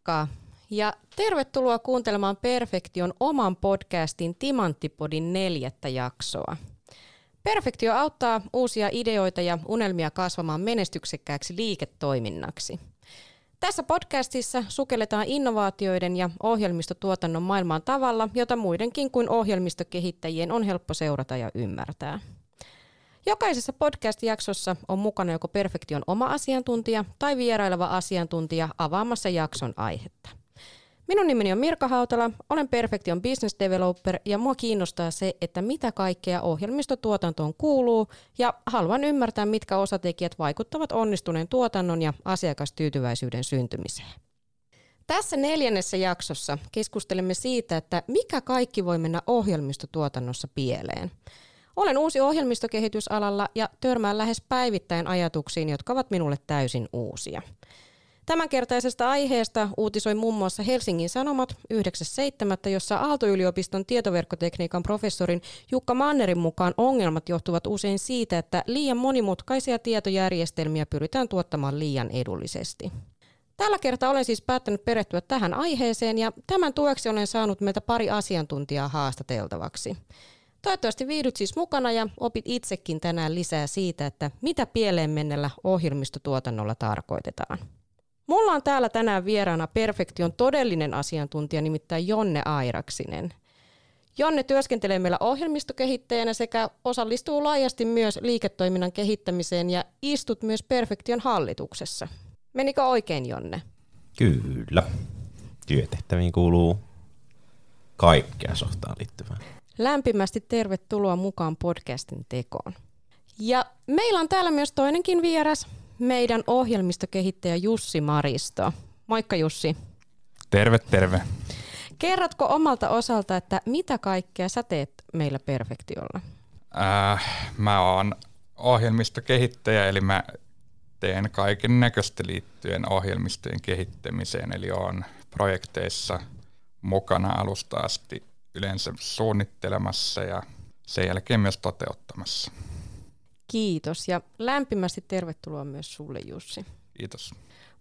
Moikka ja tervetuloa kuuntelemaan Perfektion oman podcastin Timanttipodin neljättä jaksoa. Perfektio auttaa uusia ideoita ja unelmia kasvamaan menestyksekkääksi liiketoiminnaksi. Tässä podcastissa sukelletaan innovaatioiden ja ohjelmistotuotannon maailmaan tavalla, jota muidenkin kuin ohjelmistokehittäjien on helppo seurata ja ymmärtää. Jokaisessa podcast-jaksossa on mukana joko Perfektion oma asiantuntija tai vieraileva asiantuntija avaamassa jakson aihetta. Minun nimeni on Mirka Hautala, olen Perfektion business developer ja mua kiinnostaa se, että mitä kaikkea ohjelmistotuotantoon kuuluu ja haluan ymmärtää, mitkä osatekijät vaikuttavat onnistuneen tuotannon ja asiakastyytyväisyyden syntymiseen. Tässä neljännessä jaksossa keskustelemme siitä, että mikä kaikki voi mennä ohjelmistotuotannossa pieleen – olen uusi ohjelmistokehitysalalla ja törmään lähes päivittäin ajatuksiin, jotka ovat minulle täysin uusia. Tämänkertaisesta aiheesta uutisoi muun muassa Helsingin Sanomat 9.7., jossa Aalto-yliopiston tietoverkkotekniikan professorin Jukka Mannerin mukaan ongelmat johtuvat usein siitä, että liian monimutkaisia tietojärjestelmiä pyritään tuottamaan liian edullisesti. Tällä kertaa olen siis päättänyt perehtyä tähän aiheeseen ja tämän tueksi olen saanut meiltä pari asiantuntijaa haastateltavaksi. Toivottavasti viihdyt siis mukana ja opit itsekin tänään lisää siitä, että mitä pieleen mennellä ohjelmistotuotannolla tarkoitetaan. Mulla on täällä tänään vieraana Perfektion todellinen asiantuntija, nimittäin Jonne Airaksinen. Jonne työskentelee meillä ohjelmistokehittäjänä sekä osallistuu laajasti myös liiketoiminnan kehittämiseen ja istut myös Perfektion hallituksessa. Menikö oikein, Jonne? Kyllä. Työtehtäviin kuuluu kaikkea softaan liittyvää. Lämpimästi tervetuloa mukaan podcastin tekoon. Ja meillä on täällä myös toinenkin vieras, meidän ohjelmistokehittäjä Jussi Maristo. Moikka Jussi. Terve, terve. Kerrotko omalta osalta, että mitä kaikkea sä teet meillä Perfektiolla? Äh, mä oon ohjelmistokehittäjä, eli mä teen kaiken näköistä liittyen ohjelmistojen kehittämiseen, eli on projekteissa mukana alusta asti yleensä suunnittelemassa ja sen jälkeen myös toteuttamassa. Kiitos ja lämpimästi tervetuloa myös sulle Jussi. Kiitos.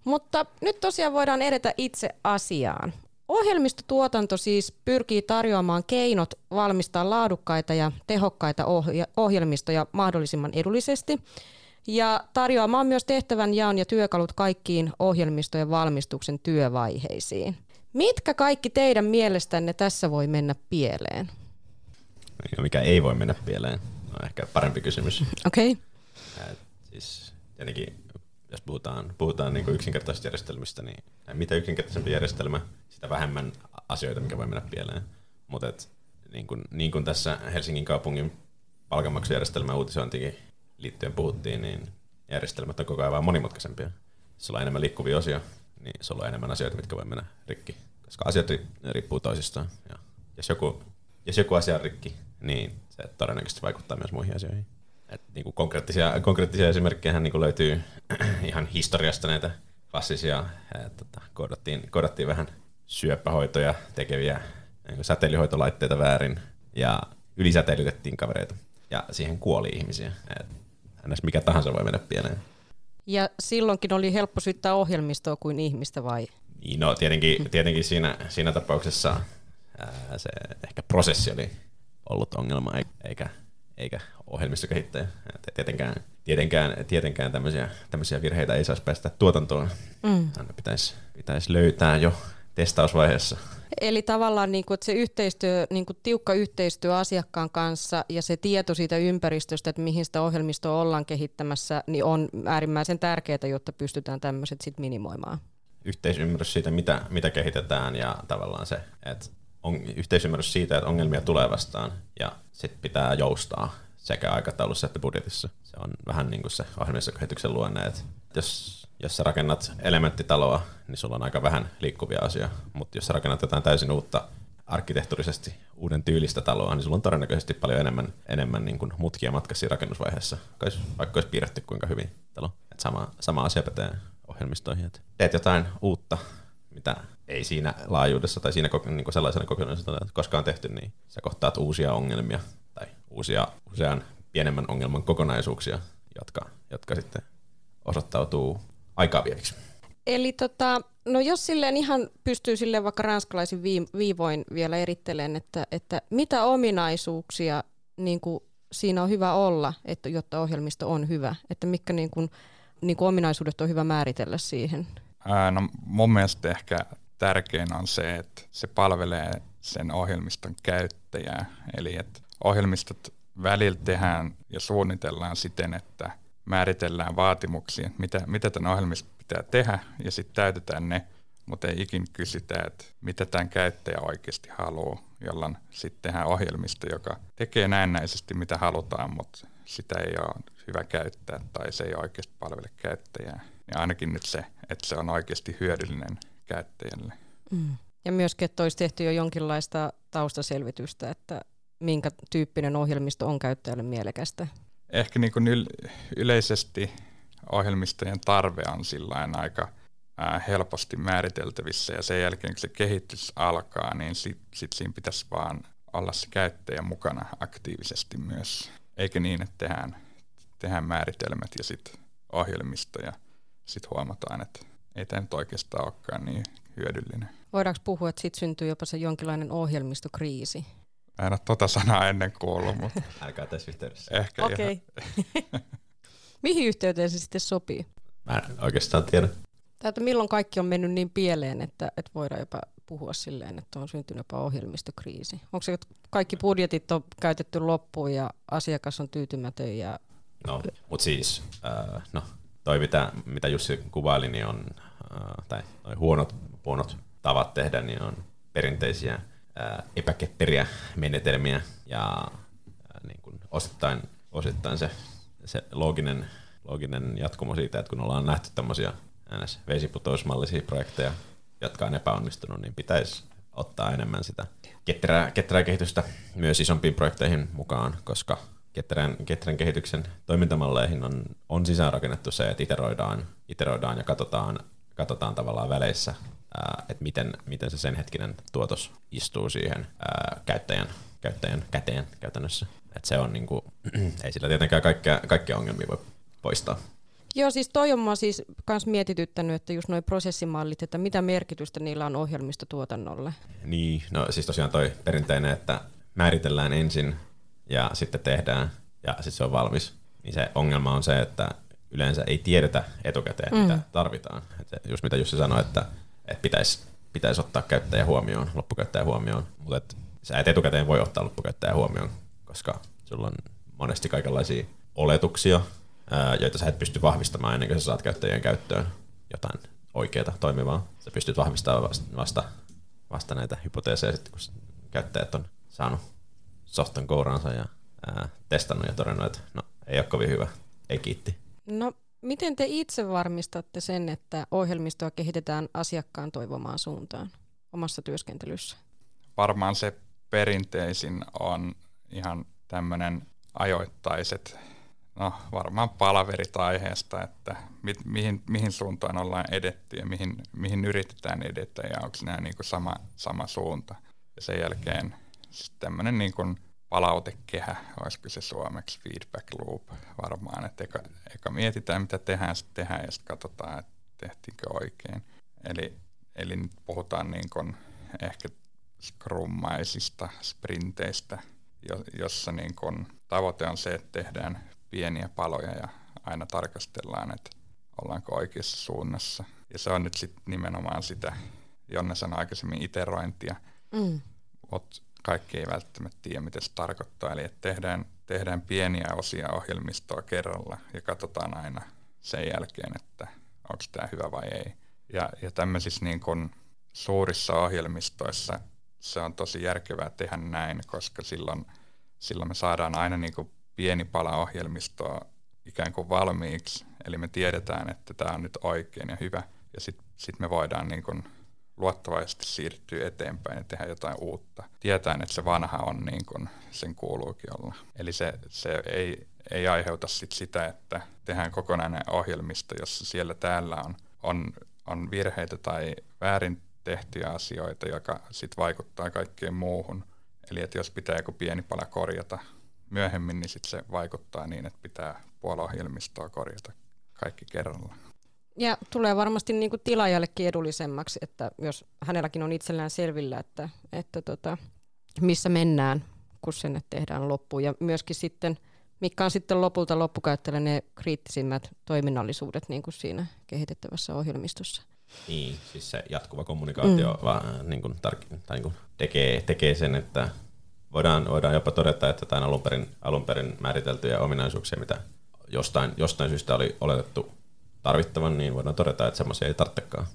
Mutta nyt tosiaan voidaan edetä itse asiaan. Ohjelmistotuotanto siis pyrkii tarjoamaan keinot valmistaa laadukkaita ja tehokkaita ohjelmistoja mahdollisimman edullisesti ja tarjoamaan myös tehtävän jaon ja työkalut kaikkiin ohjelmistojen valmistuksen työvaiheisiin. Mitkä kaikki teidän mielestänne tässä voi mennä pieleen? Mikä ei voi mennä pieleen, on ehkä parempi kysymys. Okei. Okay. Siis tietenkin, jos puhutaan, puhutaan niin yksinkertaisista järjestelmistä, niin mitä yksinkertaisempi järjestelmä, sitä vähemmän asioita, mikä voi mennä pieleen. Mutta niin kuin, niin kuin tässä Helsingin kaupungin palkanmaksujärjestelmän uutisointiin liittyen puhuttiin, niin järjestelmät on koko ajan vaan monimutkaisempia. Sulla on enemmän liikkuvia osia, niin sulla on enemmän asioita, mitkä voi mennä rikki. Koska asiat riippuu toisistaan. Ja jos, joku, jos joku asia on rikki, niin se todennäköisesti vaikuttaa myös muihin asioihin. Et niin kuin konkreettisia, konkreettisia esimerkkejä niin kuin löytyy ihan historiasta näitä klassisia. Et, tota, koodattiin, koodattiin vähän syöpähoitoja tekeviä niin säteilyhoitolaitteita väärin ja ylisäteilytettiin kavereita. Ja siihen kuoli ihmisiä. Et, mikä tahansa voi mennä pieleen. Ja silloinkin oli helppo syyttää ohjelmistoa kuin ihmistä vai? Niin, no tietenkin, tietenkin siinä, siinä tapauksessa ää, se ehkä prosessi oli ollut ongelma, eikä, eikä ohjelmistokehittäjä. Tietenkään, tietenkään, tietenkään tämmöisiä, tämmöisiä virheitä ei saisi päästä tuotantoon. Mm. pitäisi, pitäisi löytää jo testausvaiheessa. Eli tavallaan niin kuin, että se yhteistyö, niin kuin tiukka yhteistyö asiakkaan kanssa ja se tieto siitä ympäristöstä, että mihin sitä ohjelmistoa ollaan kehittämässä, niin on äärimmäisen tärkeää, jotta pystytään tämmöiset sitten minimoimaan. Yhteisymmärrys siitä, mitä, mitä kehitetään ja tavallaan se, että on yhteisymmärrys siitä, että ongelmia tulee vastaan ja sitten pitää joustaa sekä aikataulussa että budjetissa. Se on vähän niin kuin se ohjelmistokehityksen luonne, että jos jos sä rakennat elementtitaloa, niin sulla on aika vähän liikkuvia asioita, mutta jos sä rakennat jotain täysin uutta arkkitehturisesti uuden tyylistä taloa, niin sulla on todennäköisesti paljon enemmän, enemmän niin kuin mutkia matkassa rakennusvaiheessa, vaikka olisi piirretty kuinka hyvin talo. Et sama, sama asia pätee ohjelmistoihin, että teet jotain uutta, mitä ei siinä laajuudessa tai siinä niin kuin sellaisena kokonaisuutena koskaan tehty, niin sä kohtaat uusia ongelmia tai uusia usean pienemmän ongelman kokonaisuuksia, jotka, jotka sitten osoittautuu aikaa vieviksi. Eli tota, No jos silleen ihan pystyy silleen vaikka ranskalaisin viivoin vielä erittelemään, että, että mitä ominaisuuksia niin kuin siinä on hyvä olla, että, jotta ohjelmisto on hyvä, että mitkä niin kuin, niin kuin ominaisuudet on hyvä määritellä siihen? Ää, no mun mielestä ehkä tärkein on se, että se palvelee sen ohjelmiston käyttäjää, eli että ohjelmistot välillä tehdään ja suunnitellaan siten, että määritellään vaatimuksia, mitä, mitä tämän ohjelmiston pitää tehdä, ja sitten täytetään ne, mutta ei ikin kysytä, että mitä tämän käyttäjä oikeasti haluaa, jolloin sitten tehdään ohjelmisto, joka tekee näennäisesti mitä halutaan, mutta sitä ei ole hyvä käyttää tai se ei oikeasti palvele käyttäjää. Ja ainakin nyt se, että se on oikeasti hyödyllinen käyttäjälle. Mm. Ja myöskin, että olisi tehty jo jonkinlaista taustaselvitystä, että minkä tyyppinen ohjelmisto on käyttäjälle mielekästä? Ehkä niin kuin yl- yleisesti ohjelmistojen tarve on sillä aika helposti määriteltävissä ja sen jälkeen kun se kehitys alkaa, niin sitten sit siinä pitäisi vaan olla se käyttäjä mukana aktiivisesti myös. Eikä niin, että tehdään, tehdään määritelmät ja sitten ohjelmisto ja sitten huomataan, että ei tämä nyt oikeastaan olekaan niin hyödyllinen. Voidaanko puhua, että sitten syntyy jopa se jonkinlainen ohjelmistokriisi? Mä en ole tota sanaa ennen kuullut, mutta... Älkää tässä yhteydessä. Ehkä Okei. Okay. Mihin yhteyteen se sitten sopii? Mä en oikeastaan tiedä. Täältä milloin kaikki on mennyt niin pieleen, että, että voidaan jopa puhua silleen, että on syntynyt jopa ohjelmistokriisi? Onko se, että kaikki budjetit on käytetty loppuun ja asiakas on tyytymätön? Ja... No, mutta siis, äh, no, toi mitä, mitä Jussi kuvaili, niin on, äh, tai huonot, huonot tavat tehdä, niin on perinteisiä epäketteriä menetelmiä ja niin kuin osittain, osittain se, se looginen, looginen jatkumo siitä, että kun ollaan nähty tämmöisiä vesiputousmallisia projekteja, jotka on epäonnistunut, niin pitäisi ottaa enemmän sitä ketterää, ketterää kehitystä myös isompiin projekteihin mukaan, koska ketterän, ketterän kehityksen toimintamalleihin on, on sisäänrakennettu se, että iteroidaan, iteroidaan ja katsotaan, katsotaan tavallaan väleissä, että miten, miten se sen hetkinen tuotos istuu siihen ää, käyttäjän, käyttäjän käteen käytännössä. Et se on niinku, ei sillä tietenkään kaikkea, kaikkia ongelmia voi poistaa. Joo, siis toi on siis kans mietityttänyt, että just noin prosessimallit, että mitä merkitystä niillä on ohjelmistotuotannolle. Niin, no siis tosiaan toi perinteinen, että määritellään ensin ja sitten tehdään ja sitten se on valmis. Niin se ongelma on se, että yleensä ei tiedetä etukäteen, mm. mitä tarvitaan. Että just mitä Jussi sanoi, että, että pitäisi, pitäisi ottaa käyttäjä huomioon, loppukäyttäjä huomioon, mutta et sä et etukäteen voi ottaa loppukäyttäjä huomioon, koska sulla on monesti kaikenlaisia oletuksia, joita sä et pysty vahvistamaan ennen kuin sä saat käyttäjien käyttöön jotain oikeaa toimivaa. Sä pystyt vahvistamaan vasta, vasta näitä hypoteeseja sitten, kun käyttäjät on saanut softan kouraansa ja ää, testannut ja todennut, että no ei ole kovin hyvä, ei kiitti. No miten te itse varmistatte sen, että ohjelmistoa kehitetään asiakkaan toivomaan suuntaan omassa työskentelyssä? Varmaan se perinteisin on ihan tämmöinen ajoittaiset, no varmaan palaverit aiheesta, että mi, mihin, mihin suuntaan ollaan edetty ja mihin, mihin yritetään edetä ja onko nämä niin sama, sama suunta. Ja sen jälkeen tämmöinen niin kuin palautekehä, olisiko se suomeksi feedback loop varmaan, että eka, eka mietitään mitä tehdään, sitten tehdään ja sitten katsotaan, että tehtiinkö oikein. Eli, eli nyt puhutaan niin kuin ehkä scrummaisista sprinteistä, jossa niin kuin tavoite on se, että tehdään pieniä paloja ja aina tarkastellaan, että ollaanko oikeassa suunnassa. Ja se on nyt sitten nimenomaan sitä, Jonne sanoi aikaisemmin, iterointia. Mm. Mutta kaikki ei välttämättä tiedä, mitä se tarkoittaa. Eli että tehdään, tehdään pieniä osia ohjelmistoa kerralla ja katsotaan aina sen jälkeen, että onko tämä hyvä vai ei. Ja, ja tämmöisissä niin kun suurissa ohjelmistoissa se on tosi järkevää tehdä näin, koska silloin, silloin me saadaan aina niin kuin pieni pala ohjelmistoa ikään kuin valmiiksi. Eli me tiedetään, että tämä on nyt oikein ja hyvä. Ja sitten sit me voidaan niin kuin luottavaisesti siirtyä eteenpäin ja tehdä jotain uutta. Tietään, että se vanha on niin kuin sen kuuluukin olla. Eli se, se ei, ei aiheuta sit sitä, että tehdään kokonainen ohjelmisto, jossa siellä täällä on, on, on virheitä tai väärin tehtyjä asioita, joka sitten vaikuttaa kaikkeen muuhun. Eli että jos pitää joku pieni pala korjata myöhemmin, niin sitten se vaikuttaa niin, että pitää puoli ohjelmistoa korjata kaikki kerralla. Ja tulee varmasti niin kuin tilaajallekin edullisemmaksi, että jos hänelläkin on itsellään selvillä, että, että tota, missä mennään, kun sen tehdään loppuun. Ja myöskin sitten, mikä on sitten lopulta loppukäyttäjälle ne kriittisimmät toiminnallisuudet niin kuin siinä kehitettävässä ohjelmistossa. Niin, siis se jatkuva kommunikaatio mm. vaan, niin kuin, tar- tai niin kuin tekee, tekee sen, että voidaan, voidaan jopa todeta, että tämä alun perin, alun perin määriteltyjä ominaisuuksia, mitä jostain, jostain syystä oli oletettu tarvittavan, niin voidaan todeta, että semmoisia ei tarvitsekaan.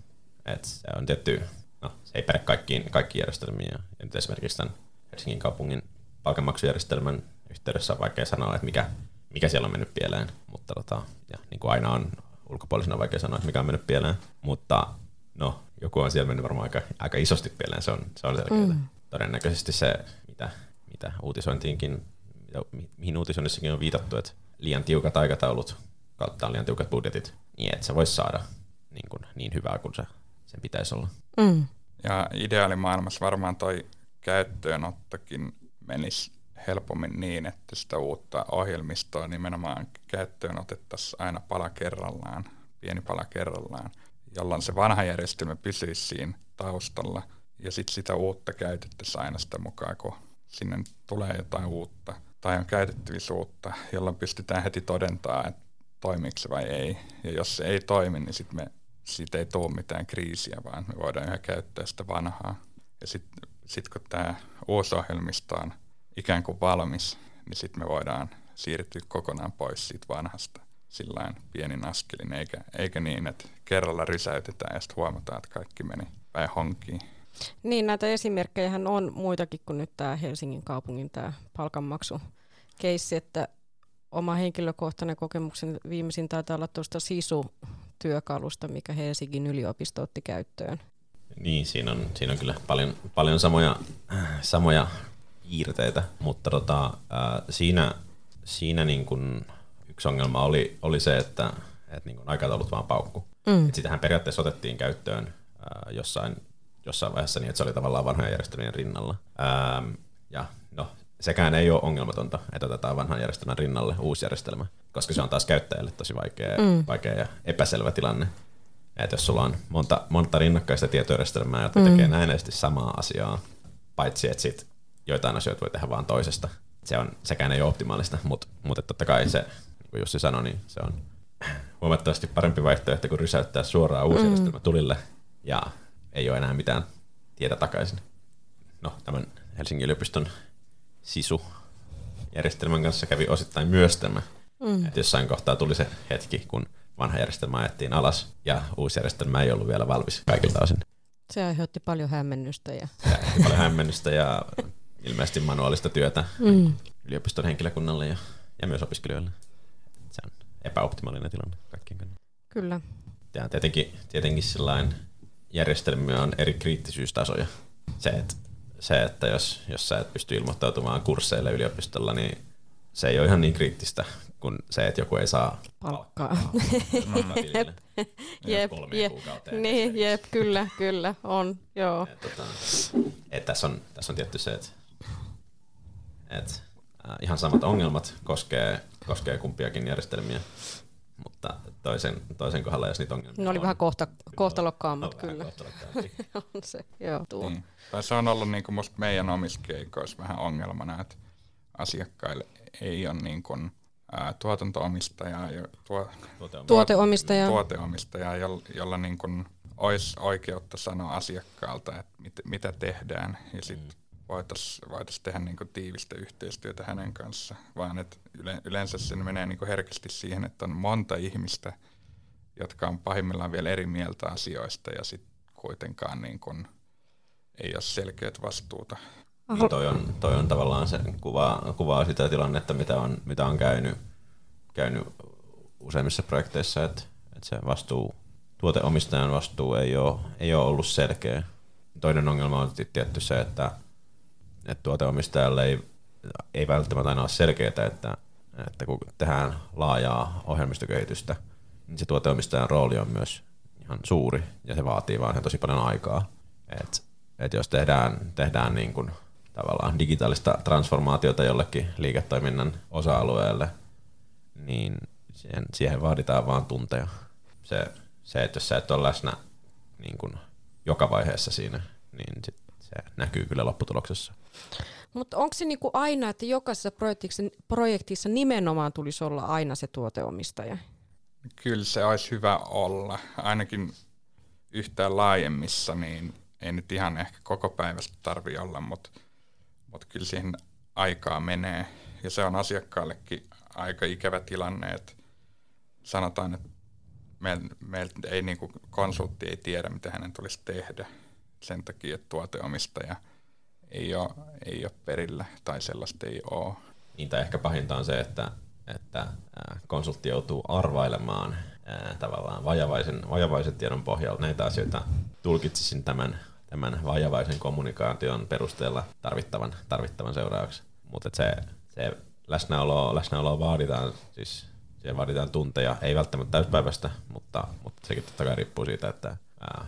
Et se on tietty, no, se ei päde kaikkiin, kaikkiin järjestelmiin. Ja, ja nyt esimerkiksi tämän Helsingin kaupungin palkanmaksujärjestelmän yhteydessä on vaikea sanoa, että mikä, mikä siellä on mennyt pieleen, mutta tota, ja niin kuin aina on ulkopuolisena vaikea sanoa, että mikä on mennyt pieleen, mutta no, joku on siellä mennyt varmaan aika, aika isosti pieleen, se on, se on selkeää. Mm. Todennäköisesti se, mitä, mitä uutisointiinkin, mihin uutisoinnissakin on viitattu, että liian tiukat aikataulut kautta liian tiukat budjetit, niin että se voisi saada niin, kuin, niin hyvää kuin se, sen pitäisi olla. Mm. Ja ideaalimaailmassa varmaan toi käyttöönottokin menisi helpommin niin, että sitä uutta ohjelmistoa nimenomaan käyttöön otettaisiin aina pala kerrallaan, pieni pala kerrallaan, jolloin se vanha järjestelmä pysyisi siinä taustalla ja sitten sitä uutta käytettäisiin aina sitä mukaan, kun sinne tulee jotain uutta tai on käytettävissä uutta, jolloin pystytään heti todentamaan, että toimiiko se vai ei. Ja jos se ei toimi, niin sitten me siitä ei tule mitään kriisiä, vaan me voidaan yhä käyttää sitä vanhaa. Ja sitten sit kun tämä uusi ohjelmisto on ikään kuin valmis, niin sitten me voidaan siirtyä kokonaan pois siitä vanhasta sillä pienin askelin, eikä, eikä niin, että kerralla rysäytetään ja sitten huomataan, että kaikki meni päin honkiin. Niin, näitä esimerkkejä on muitakin kuin nyt tämä Helsingin kaupungin tämä palkanmaksu keissi, että oma henkilökohtainen kokemuksen viimeisin taitaa olla tuosta SISU-työkalusta, mikä Helsingin yliopisto otti käyttöön. Niin, siinä on, siinä on kyllä paljon, paljon samoja, samoja piirteitä, mutta tota, ää, siinä, siinä niin kun yksi ongelma oli, oli se, että et niin kun aikataulut vaan paukku. Mm. Et sitähän periaatteessa otettiin käyttöön ää, jossain, jossain vaiheessa niin, että se oli tavallaan vanhojen järjestelmien rinnalla. Ää, ja no, sekään ei ole ongelmatonta, että otetaan vanhan järjestelmän rinnalle uusi järjestelmä, koska se on taas käyttäjälle tosi vaikea, mm. vaikea ja epäselvä tilanne. Että jos sulla on monta, monta rinnakkaista tietojärjestelmää, jotka mm. tekee näennäisesti samaa asiaa, paitsi että sit joitain asioita voi tehdä vaan toisesta. Se on, sekään ei ole optimaalista, mutta, mutta totta kai se, niin kuin Jussi sanoi, niin se on huomattavasti parempi vaihtoehto kuin rysäyttää suoraan uusi mm. järjestelmä tulille ja ei ole enää mitään tietä takaisin. No, tämän Helsingin yliopiston SISU-järjestelmän kanssa kävi osittain myös tämä. Mm. Että jossain kohtaa tuli se hetki, kun vanha järjestelmä ajettiin alas ja uusi järjestelmä ei ollut vielä valmis kaikilta osin. Se aiheutti paljon hämmennystä. Ja... Se aiheutti paljon hämmennystä ja ilmeisesti manuaalista työtä mm. yliopiston henkilökunnalle ja, ja myös opiskelijoille. Se on epäoptimaalinen tilanne kaikkien kannalta. Kyllä. Ja tietenkin, tietenkin sellainen järjestelmiä on eri kriittisyystasoja. Se, että se, että jos, jos sä et pysty ilmoittautumaan kursseille yliopistolla, niin se ei ole ihan niin kriittistä kuin se, että joku ei saa palkkaa. jep, jep, jep. Niin, jep, kyllä, kyllä, on, joo. Et, tota, et tässä, on, tässä on tietty se, että et, äh, ihan samat ongelmat koskee, koskee kumpiakin järjestelmiä, toisen, toisen kohdalla, jos niitä ongelmia Ne oli on, vähän kohta, kohtalokkaammat, kyllä. on se, joo, tuo. Niin. Tai se on ollut niin kuin meidän omissa keikoissa vähän ongelmana, että asiakkaille ei ole niin kuin, ää, tuotanto-omistajaa, jo, tuo, tuoteomistajaa, tuoteomistajaa jolla, jolla niin kuin olisi oikeutta sanoa asiakkaalta, että mit, mitä tehdään, ja sitten mm. Voitaisiin voitais tehdä niin kuin tiivistä yhteistyötä hänen kanssa, vaan että yle, yleensä se menee niin kuin herkästi siihen, että on monta ihmistä, jotka on pahimmillaan vielä eri mieltä asioista, ja sitten kuitenkaan niin kuin ei ole selkeät vastuuta. Niin toi, on, toi on tavallaan se kuvaa, kuvaa sitä tilannetta, mitä on, mitä on käynyt, käynyt useimmissa projekteissa, että, että se vastuu, tuoteomistajan vastuu ei ole, ei ole ollut selkeä. Toinen ongelma on tietty se, että, että tuoteomistajalle ei, ei välttämättä aina ole selkeää, että, että kun tehdään laajaa ohjelmistokehitystä, niin se tuoteomistajan rooli on myös ihan suuri ja se vaatii vaan tosi paljon aikaa. Et että jos tehdään, tehdään niin kuin tavallaan digitaalista transformaatiota jollekin liiketoiminnan osa-alueelle, niin siihen, siihen vaaditaan vain tunteja. Se, se, että jos sä et ole läsnä niin kuin joka vaiheessa siinä, niin sit se näkyy kyllä lopputuloksessa. Mutta onko se niinku aina, että jokaisessa projektissa, projektissa nimenomaan tulisi olla aina se tuoteomistaja? Kyllä se olisi hyvä olla. Ainakin yhtään laajemmissa, niin ei nyt ihan ehkä koko päivästä tarvi olla, mutta, mutta kyllä siihen aikaa menee. Ja se on asiakkaallekin aika ikävä tilanne, että sanotaan, että meiltä meil ei niin konsultti ei tiedä, mitä hänen tulisi tehdä sen takia, että tuoteomistaja ei ole, ei ole perillä tai sellaista ei ole. Niin, tai ehkä pahinta on se, että, että konsultti joutuu arvailemaan tavallaan vajavaisen, vajavaisen tiedon pohjalta näitä asioita. Tulkitsisin tämän, tämän vajavaisen kommunikaation perusteella tarvittavan, tarvittavan seuraavaksi. Mutta se, se läsnäolo, läsnäolo vaaditaan, siis siihen vaaditaan tunteja, ei välttämättä täyspäivästä, mutta, mutta sekin totta kai riippuu siitä, että ää,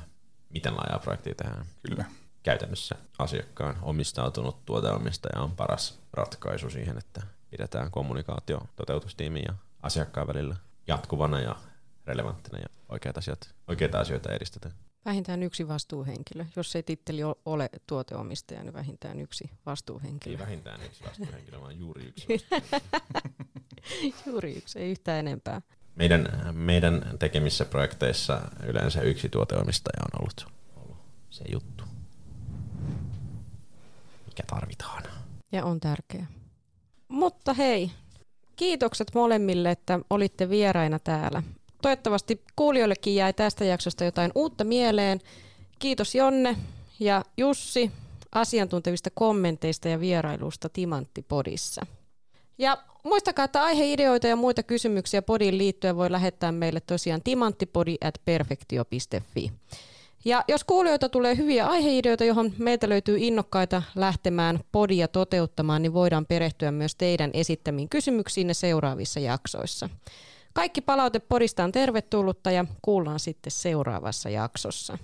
miten laajaa projektia tehdään. Kyllä. Käytännössä asiakkaan omistautunut tuoteomistaja on paras ratkaisu siihen, että pidetään kommunikaatio toteutustiimin ja asiakkaan välillä jatkuvana ja relevanttina ja oikeita asioita, oikeita asioita edistetään. Vähintään yksi vastuuhenkilö. Jos ei titteli ole tuoteomistaja, niin vähintään yksi vastuuhenkilö. Ei vähintään yksi vastuuhenkilö, vaan juuri yksi Juuri yksi, ei yhtään enempää. Meidän, meidän tekemissä projekteissa yleensä yksi tuoteomistaja on ollut, ollut se juttu, mikä tarvitaan. Ja on tärkeä. Mutta hei, kiitokset molemmille, että olitte vieraina täällä. Toivottavasti kuulijoillekin jäi tästä jaksosta jotain uutta mieleen. Kiitos Jonne ja Jussi asiantuntevista kommenteista ja vierailusta Timanttipodissa. Ja muistakaa, että aiheideoita ja muita kysymyksiä podiin liittyen voi lähettää meille tosiaan timanttipodi at perfektio.fi. Ja jos kuulijoita tulee hyviä aiheideoita, johon meiltä löytyy innokkaita lähtemään podia toteuttamaan, niin voidaan perehtyä myös teidän esittämiin kysymyksiin seuraavissa jaksoissa. Kaikki palaute podista on tervetullutta ja kuullaan sitten seuraavassa jaksossa.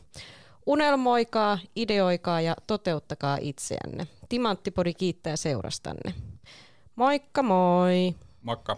Unelmoikaa, ideoikaa ja toteuttakaa itseänne. Timanttipodi kiittää seurastanne. Moikka moi! Moikka!